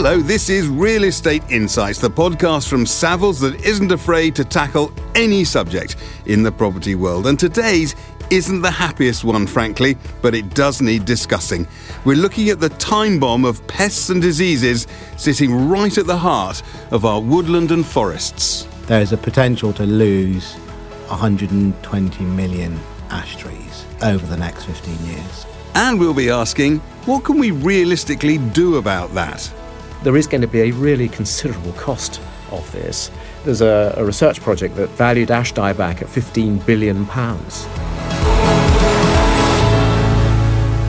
Hello, this is Real Estate Insights, the podcast from Savills that isn't afraid to tackle any subject in the property world. And today's isn't the happiest one, frankly, but it does need discussing. We're looking at the time bomb of pests and diseases sitting right at the heart of our woodland and forests. There's a potential to lose 120 million ash trees over the next 15 years. And we'll be asking, what can we realistically do about that? There is going to be a really considerable cost of this. There's a, a research project that valued ash dieback at 15 billion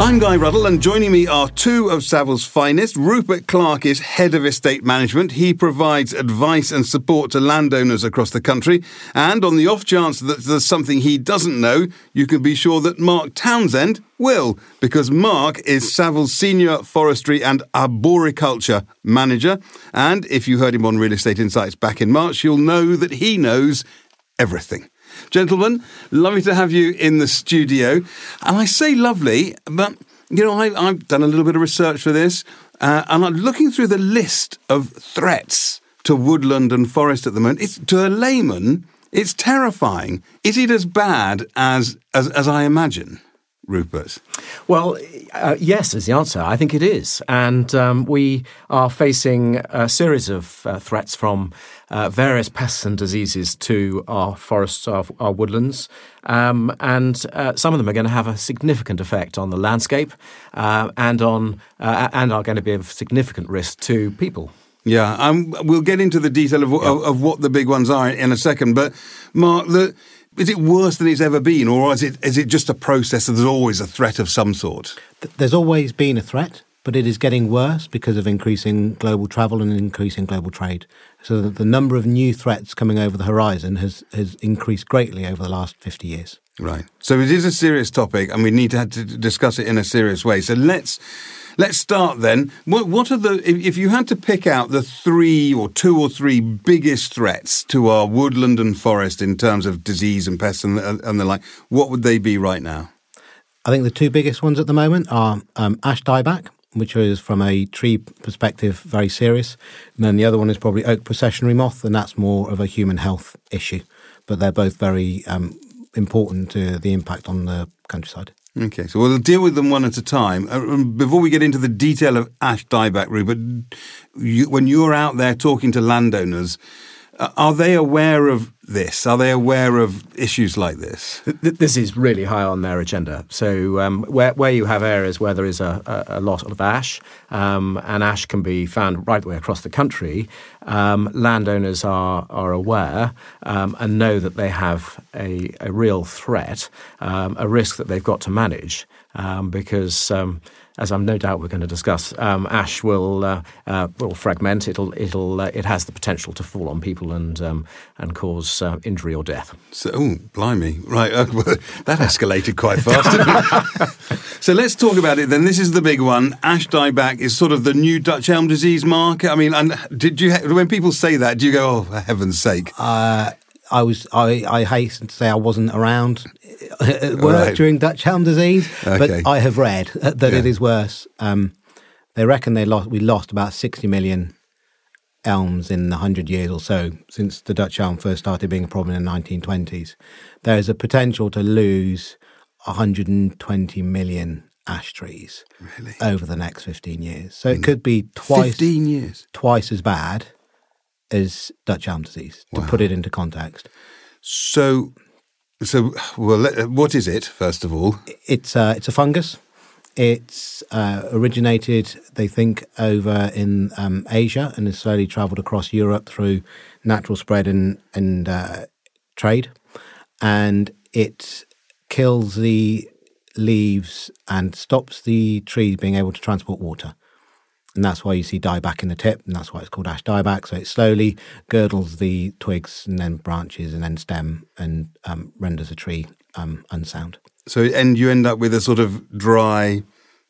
I'm Guy Ruddle, and joining me are two of Savills' finest. Rupert Clark is head of estate management. He provides advice and support to landowners across the country. And on the off chance that there's something he doesn't know, you can be sure that Mark Townsend will, because Mark is Savills' senior forestry and arboriculture manager. And if you heard him on Real Estate Insights back in March, you'll know that he knows everything. Gentlemen, lovely to have you in the studio. And I say lovely, but you know, I, have done a little bit of research for this, uh, and I'm looking through the list of threats to woodland and forest at the moment. It's to a layman, it's terrifying. Is it as bad as as, as I imagine? Rupert? Well, uh, yes, is the answer. I think it is. And um, we are facing a series of uh, threats from uh, various pests and diseases to our forests, our, our woodlands. Um, and uh, some of them are going to have a significant effect on the landscape uh, and, on, uh, and are going to be of significant risk to people. Yeah, um, we'll get into the detail of, yeah. of, of, what the big ones are in a second. But, Mark, the is it worse than it's ever been, or is it is it just a process that there's always a threat of some sort? There's always been a threat, but it is getting worse because of increasing global travel and increasing global trade. So the number of new threats coming over the horizon has has increased greatly over the last 50 years. Right. So it is a serious topic, and we need to, have to discuss it in a serious way. So let's Let's start then. What, what are the, if you had to pick out the three or two or three biggest threats to our woodland and forest in terms of disease and pests and, and the like, what would they be right now? I think the two biggest ones at the moment are um, ash dieback, which is from a tree perspective very serious. And then the other one is probably oak processionary moth, and that's more of a human health issue. But they're both very um, important to the impact on the countryside. Okay, so we'll deal with them one at a time. Uh, um, before we get into the detail of ash dieback, Rupert, you, when you're out there talking to landowners, uh, are they aware of this? Are they aware of issues like this? This is really high on their agenda. So, um, where, where you have areas where there is a, a, lot of ash, um, and ash can be found right the way across the country, um, landowners are, are aware um, and know that they have a, a real threat, um, a risk that they've got to manage um, because as I'm no doubt we're going to discuss, um, ash will uh, uh, will fragment. It'll it'll uh, it has the potential to fall on people and um, and cause uh, injury or death. So, oh, blimey! Right, uh, that escalated quite fast. so let's talk about it then. This is the big one. Ash dieback is sort of the new Dutch elm disease Mark. I mean, and did you when people say that, do you go, "Oh, for heaven's sake"? Uh, I was I, I hasten to say I wasn't around at work right. during Dutch elm disease, okay. but I have read that yeah. it is worse. Um, they reckon they lost we lost about sixty million elms in the hundred years or so since the Dutch elm first started being a problem in the nineteen twenties. There is a potential to lose 120 million ash trees really? over the next 15 years. So it could be twice 15 years twice as bad as Dutch elm disease, to wow. put it into context. So, so well, what is it first of all? It's uh, it's a fungus. It's uh, originated, they think, over in um, Asia and has slowly travelled across Europe through natural spread and and uh, trade, and it kills the leaves and stops the trees being able to transport water and that's why you see dieback in the tip, and that's why it's called ash dieback. So it slowly girdles the twigs and then branches and then stem and um, renders a tree um, unsound. So and you end up with a sort of dry,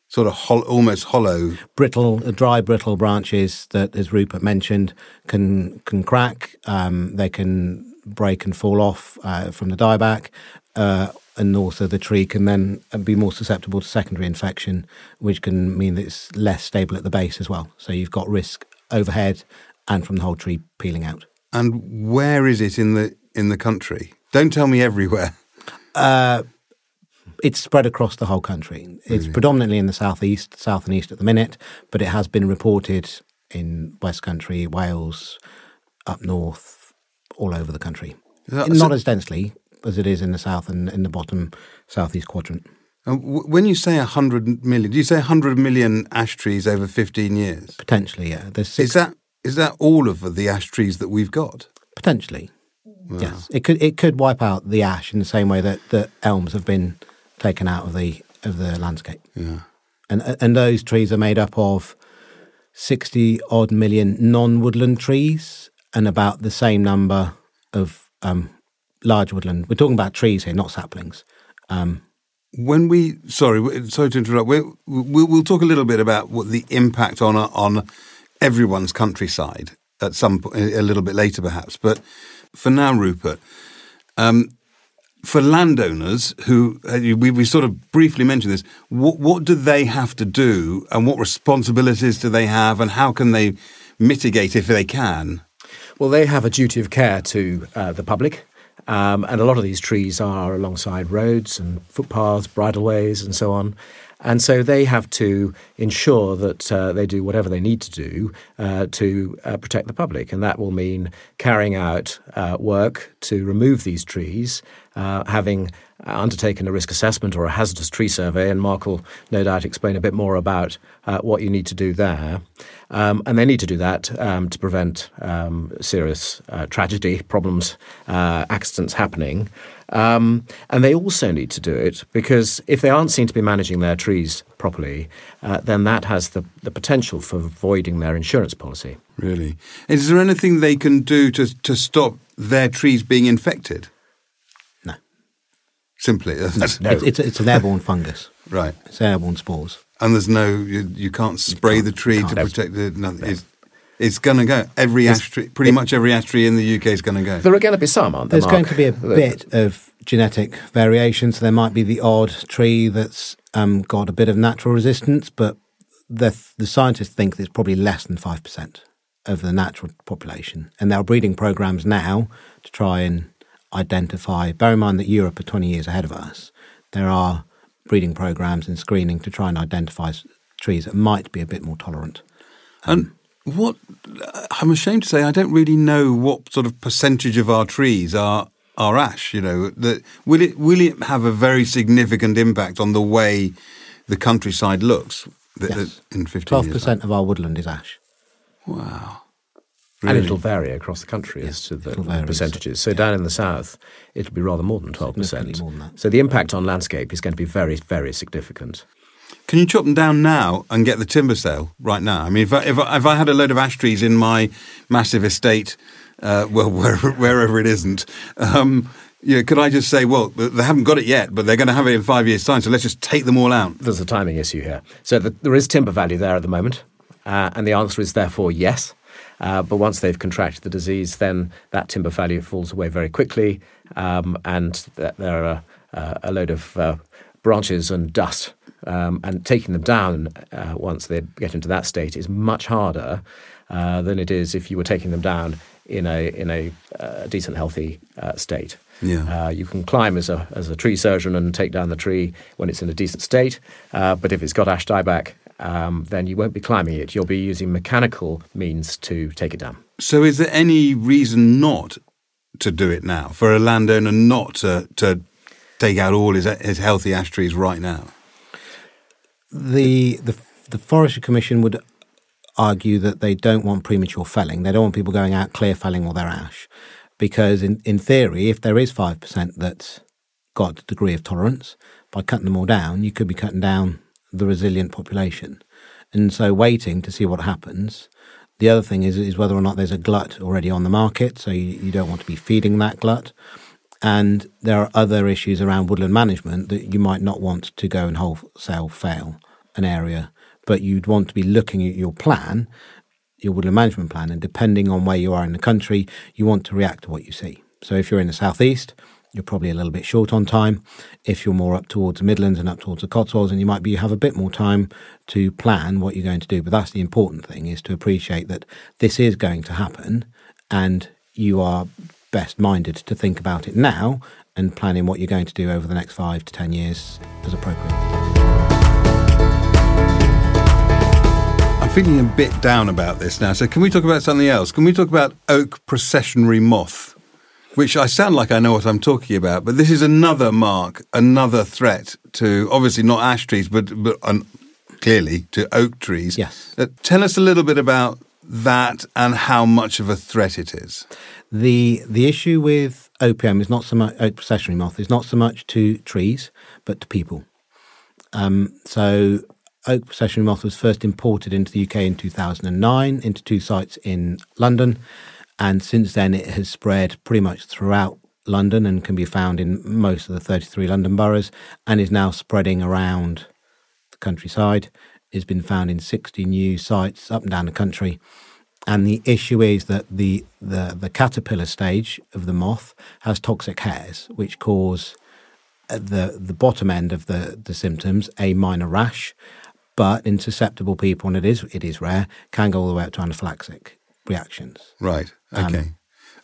sort of hol- almost hollow, brittle, dry, brittle branches that, as Rupert mentioned, can can crack. Um, they can break and fall off uh, from the dieback. Uh, and also, the tree can then be more susceptible to secondary infection, which can mean that it's less stable at the base as well. So, you've got risk overhead and from the whole tree peeling out. And where is it in the in the country? Don't tell me everywhere. Uh, it's spread across the whole country. It's predominantly in the southeast, south and east at the minute, but it has been reported in West Country, Wales, up north, all over the country. that- Not so- as densely as it is in the south and in the bottom southeast quadrant. And w- when you say 100 million, do you say 100 million ash trees over 15 years? Potentially, yeah. There's Is that is that all of the ash trees that we've got? potentially. Yes, it could it could wipe out the ash in the same way that, that elms have been taken out of the of the landscape. Yeah. and and those trees are made up of sixty odd million non-woodland trees and about the same number of um, large woodland. We're talking about trees here, not saplings. Um, When we sorry sorry to interrupt. We, we, we'll talk a little bit about what the impact on on everyone's countryside at some po- a little bit later, perhaps. But for now, Rupert, um, for landowners who uh, we, we sort of briefly mentioned this, what, what do they have to do, and what responsibilities do they have, and how can they mitigate if they can? Well, they have a duty of care to uh, the public. Um, and a lot of these trees are alongside roads and footpaths, bridleways, and so on. And so they have to ensure that uh, they do whatever they need to do uh, to uh, protect the public. And that will mean carrying out uh, work to remove these trees, uh, having undertaken a risk assessment or a hazardous tree survey. And Mark will no doubt explain a bit more about uh, what you need to do there. Um, and they need to do that um, to prevent um, serious uh, tragedy, problems, uh, accidents happening. Um, and they also need to do it because if they aren't seen to be managing their trees properly, uh, then that has the, the potential for voiding their insurance policy. Really, is there anything they can do to to stop their trees being infected? no, Simply, that's, No. it's, it's, it's an airborne fungus. right. It's airborne spores. And there's no, you, you can't spray the tree to protect it. No, it's it's going to go. Every ash tree, pretty much every ash tree in the UK is going to go. There are going to be some, aren't there? There's going to be a bit of genetic variation, so there might be the odd tree that's um, got a bit of natural resistance, but the the scientists think that it's probably less than five percent of the natural population, and there are breeding programs now to try and identify. Bear in mind that Europe are 20 years ahead of us. There are breeding programs and screening to try and identify trees that might be a bit more tolerant. And what I'm ashamed to say, I don't really know what sort of percentage of our trees are are ash. You know, that will it will it have a very significant impact on the way the countryside looks that, Yes. that in 15 Twelve years? percent of our woodland is ash. Wow. And it'll vary across the country as to the it'll vary. percentages. So down in the south, it'll be rather more than 12%. More than that. So the impact on landscape is going to be very, very significant. Can you chop them down now and get the timber sale right now? I mean, if I, if I, if I had a load of ash trees in my massive estate, uh, well, wherever, wherever it isn't, um, know, could I just say, well, they haven't got it yet, but they're going to have it in five years' time, so let's just take them all out? There's a timing issue here. So the, there is timber value there at the moment. Uh, and the answer is therefore yes. Uh, but once they've contracted the disease, then that timber value falls away very quickly. Um, and th- there are uh, a load of uh, branches and dust. Um, and taking them down uh, once they get into that state is much harder uh, than it is if you were taking them down in a in a uh, decent, healthy uh, state. Yeah. Uh, you can climb as a as a tree surgeon and take down the tree when it's in a decent state, uh, but if it's got ash dieback, um, then you won't be climbing it. You'll be using mechanical means to take it down. So, is there any reason not to do it now for a landowner not to to take out all his his healthy ash trees right now? The the the forestry commission would argue that they don't want premature felling. They don't want people going out clear felling all their ash, because in in theory, if there is five percent that's got a degree of tolerance, by cutting them all down, you could be cutting down the resilient population, and so waiting to see what happens. The other thing is is whether or not there's a glut already on the market, so you, you don't want to be feeding that glut. And there are other issues around woodland management that you might not want to go and wholesale fail an area, but you'd want to be looking at your plan, your woodland management plan, and depending on where you are in the country, you want to react to what you see. So if you're in the southeast, you're probably a little bit short on time. If you're more up towards the Midlands and up towards the Cotswolds, and you might be have a bit more time to plan what you're going to do. But that's the important thing: is to appreciate that this is going to happen, and you are best minded to think about it now and planning what you're going to do over the next five to ten years as appropriate. I'm feeling a bit down about this now. So, can we talk about something else? Can we talk about oak processionary moth? Which I sound like I know what I'm talking about, but this is another mark, another threat to obviously not ash trees, but but um, clearly to oak trees. Yes. Uh, tell us a little bit about that and how much of a threat it is. The the issue with OPM is not so much oak processionary moth is not so much to trees, but to people. Um, so oak processionary moth was first imported into the UK in 2009 into two sites in London, and since then it has spread pretty much throughout London and can be found in most of the 33 London boroughs, and is now spreading around the countryside. It's been found in 60 new sites up and down the country. And the issue is that the, the, the caterpillar stage of the moth has toxic hairs, which cause at the, the bottom end of the, the symptoms a minor rash, but in susceptible people, and it is, it is rare, can go all the way up to anaphylactic reactions. Right. Okay.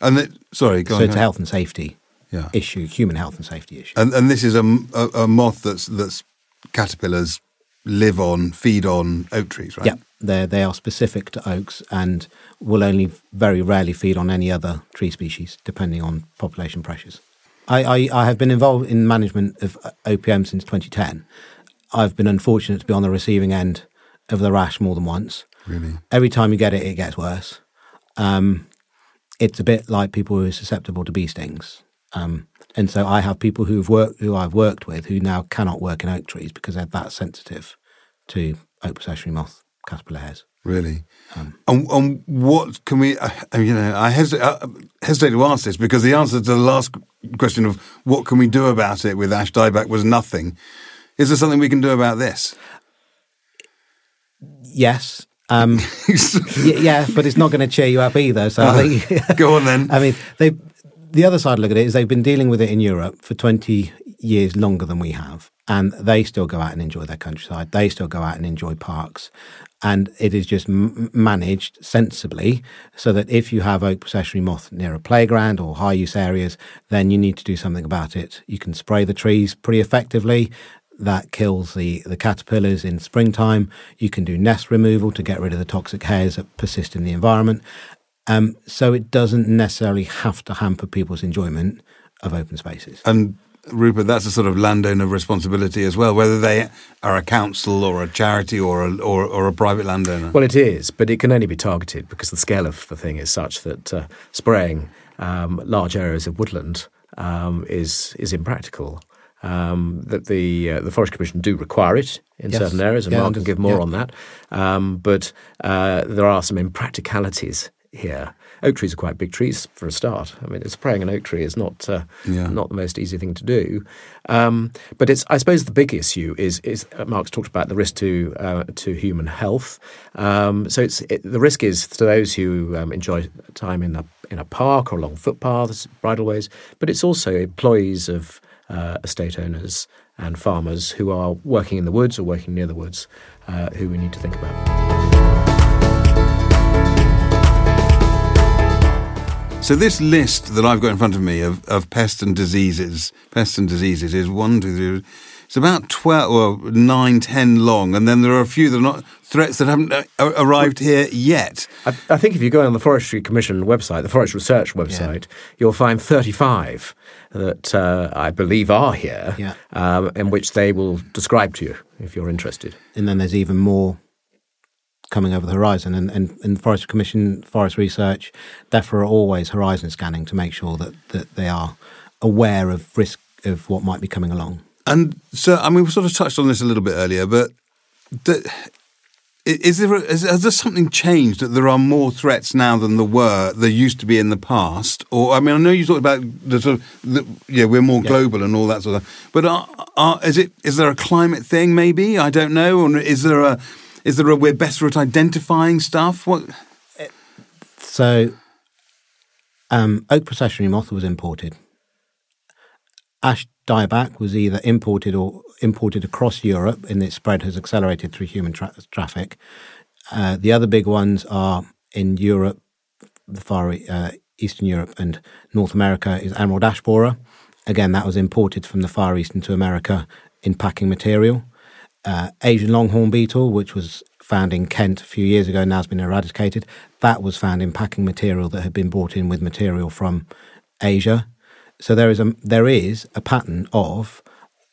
and it, sorry, go Um, so on. it's a health and safety Yeah. issue, human health and safety issue. And, and this is a, a, a moth that's that's caterpillars live on, feed on oak trees, right? Yeah, they they are specific to oaks and will only very rarely feed on any other tree species, depending on population pressures. I, I, I have been involved in management of uh, OPM since 2010. I've been unfortunate to be on the receiving end of the rash more than once. Really. Every time you get it, it gets worse. Um, it's a bit like people who are susceptible to bee stings. Um, and so I have people who've worked, who I've worked with, who now cannot work in oak trees because they're that sensitive to oak processionary moth caterpillar hairs. Really. and, and what can we? Uh, you know, I hesitate, uh, hesitate to ask this because the answer to the last question of what can we do about it with ash dieback was nothing. Is there something we can do about this? Yes. Um, yeah, but it's not going to cheer you up either. So I think, Go on then. I mean, they. The other side look at it is they've been dealing with it in Europe for twenty years longer than we have, and they still go out and enjoy their countryside. They still go out and enjoy parks, and it is just m- managed sensibly so that if you have oak processionary moth near a playground or high use areas, then you need to do something about it. You can spray the trees pretty effectively that kills the, the caterpillars in springtime. You can do nest removal to get rid of the toxic hairs that persist in the environment. Um, so it doesn't necessarily have to hamper people's enjoyment of open spaces. And Rupert, that's a sort of landowner responsibility as well, whether they are a council or a charity or a, or, or a private landowner. Well, it is, but it can only be targeted because the scale of the thing is such that uh, spraying um, large areas of woodland um, is is impractical. Um, that the uh, the Forest Commission do require it in Yes. certain areas, and Yeah, Mark can because- give more yeah. on that. Um, but uh, there are some impracticalities here. Oak trees are quite big trees for a start. I mean, spraying an oak tree is not uh, Yeah. not the most easy thing to do. Um, but it's I suppose the big issue is is uh, Mark's talked about the risk to uh, to human health. Um, so it's it, the risk is to those who um, enjoy time in a in a park or along footpaths, bridleways. But it's also employees of uh, estate owners and farmers who are working in the woods or working near the woods, uh, who we need to think about. So this list that I've got in front of me of, of pests and diseases, pests and diseases is one, two, three. It's about twelve, well, nine, ten long, and then there are a few that are not threats that haven't uh, arrived here yet. I, I think if you go on the Forestry Commission website, the Forest Research website, you'll find 35 that uh, I believe are here, Yeah. um, in which they will describe to you if you're interested. And then there's even more coming over the horizon. And, and, and Forest Commission, Forest Research, DEFRA are always horizon scanning to make sure that, that they are aware of risk of what might be coming along. And so, I mean, we sort of touched on this a little bit earlier, but the, is there has there something changed that there are more threats now than there were there used to be in the past? Or I mean, I know you talked about the sort of the, yeah, we're more global and all that sort of. Thing, but are, are, is it is there a climate thing? Maybe I don't know. Or is there a is there a we're better at identifying stuff? What? So Um, oak processionary moth was imported. Ash dieback was either imported or imported across Europe, and its spread has accelerated through human tra- traffic. Uh, the other big ones are in Europe, the far uh, Eastern Europe and North America is emerald ash borer. Again, that was imported from the Far East into America in packing material. Uh, Asian longhorn beetle, which was found in Kent a few years ago, and now has been eradicated. That was found in packing material that had been brought in with material from Asia. So there is a there is a pattern of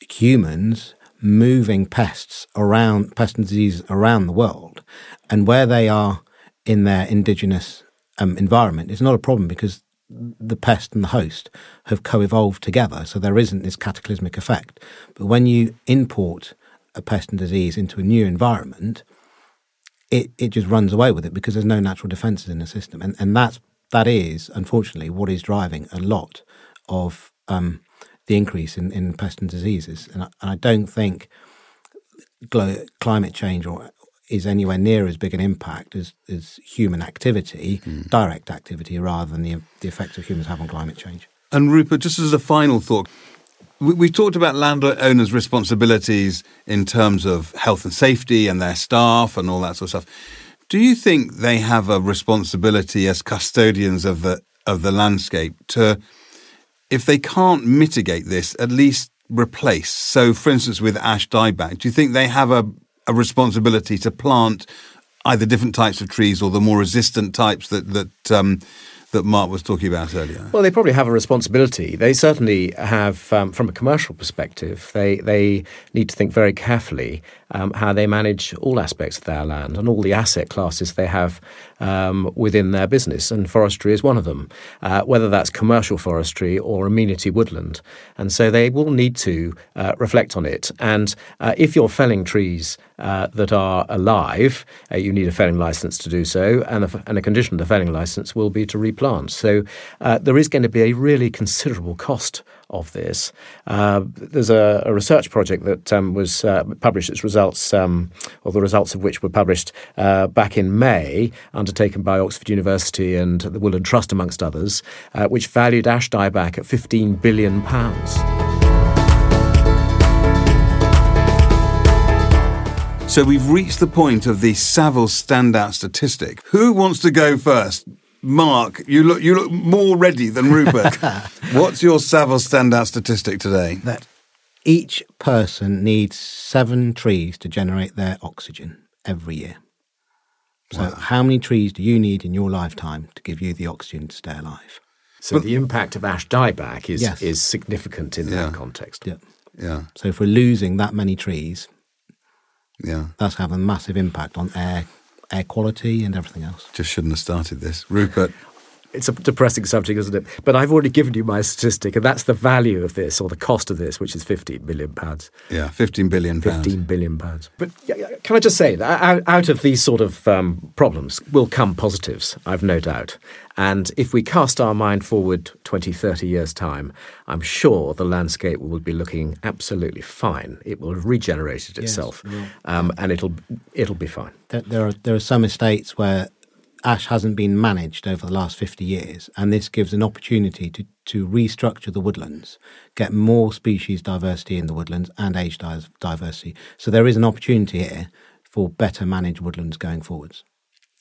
humans moving pests around pest and diseases around the world, and where they are in their indigenous um, environment, it's not a problem because the pest and the host have co-evolved together, so there isn't this cataclysmic effect. But when you import a pest and disease into a new environment, it, it just runs away with it because there's no natural defences in the system, and and that's that is unfortunately what is driving a lot of um, the increase in, in pest and diseases. And I, and I don't think glo- climate change or is anywhere near as big an impact as, as human activity, mm. direct activity, rather than the, the effects of humans have on climate change. And Rupert, just as a final thought, we, we talked about landowners' responsibilities in terms of health and safety and their staff and all that sort of stuff. Do you think they have a responsibility as custodians of the of the landscape to if they can't mitigate this, at least replace. So, for instance, with ash dieback, do you think they have a, a responsibility to plant either different types of trees or the more resistant types that that um, that Mark was talking about earlier? Well, they probably have a responsibility. They certainly have, um, from a commercial perspective, they they need to think very carefully um, how they manage all aspects of their land and all the asset classes they have um, within their business, and forestry is one of them, uh, whether that's commercial forestry or amenity woodland. And so they will need to uh, reflect on it. And uh, if you're felling trees uh, that are alive, uh, you need a felling license to do so, and a, and a condition of the felling license will be to replant. So uh, there is going to be a really considerable cost of this. Uh, there's a, a, research project that um, was uh, published, its results, um, or the results of which were published uh, back in May, undertaken by Oxford University and the Woodland Trust, amongst others, uh, which valued ash dieback at £15 billion. So we've reached the point of the Savills standout statistic. Who wants to go first? Mark, you look you look more ready than Rupert. What's your Savills standout statistic today? That each person needs seven trees to generate their oxygen every year. So, wow. how many trees do you need in your lifetime to give you the oxygen to stay alive? So, but, the impact of ash dieback is yes. is significant in yeah. that context. Yeah. Yeah. So, if we're losing that many trees, yeah, that's having a massive impact on air air quality and everything else. Just shouldn't have started this. Rupert. It's a depressing subject, isn't it? But I've already given you my statistic, and that's the value of this or the cost of this, which is fifteen billion pounds. Yeah, fifteen billion pounds. Fifteen billion pounds. But can I just say that out of these sort of um, problems will come positives. I've no doubt. And if we cast our mind forward 20, 30 years' time, I'm sure the landscape will be looking absolutely fine. It will have regenerated itself, yes, um, and it'll it'll be fine. There, there, are there are some estates where ash hasn't been managed over the last 50 years, and this gives an opportunity to, to restructure the woodlands, get more species diversity in the woodlands and age diversity. So there is an opportunity here for better managed woodlands going forwards.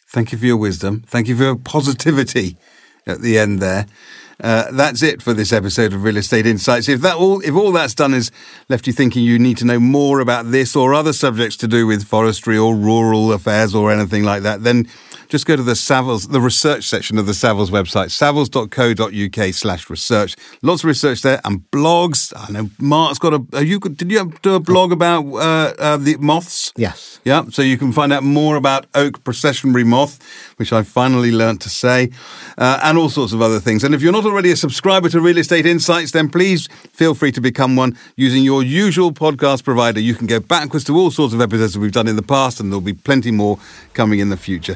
Thank you for your wisdom. Thank you for your positivity at the end there. Uh, that's it for this episode of Real Estate Insights. If that all, if all that's done is left you thinking you need to know more about this or other subjects to do with forestry or rural affairs or anything like that, then just go to the Savills, the research section of the Savills website, savills.co.uk slash research. Lots of research there and blogs. I know Mark's got a, you, did you do a blog about uh, uh, the moths? Yes. Yeah, so you can find out more about oak processionary moth, which I finally learnt to say, uh, and all sorts of other things. And if you're not already a subscriber to Real Estate Insights, then please feel free to become one using your usual podcast provider. You can go backwards to all sorts of episodes that we've done in the past, and there'll be plenty more coming in the future.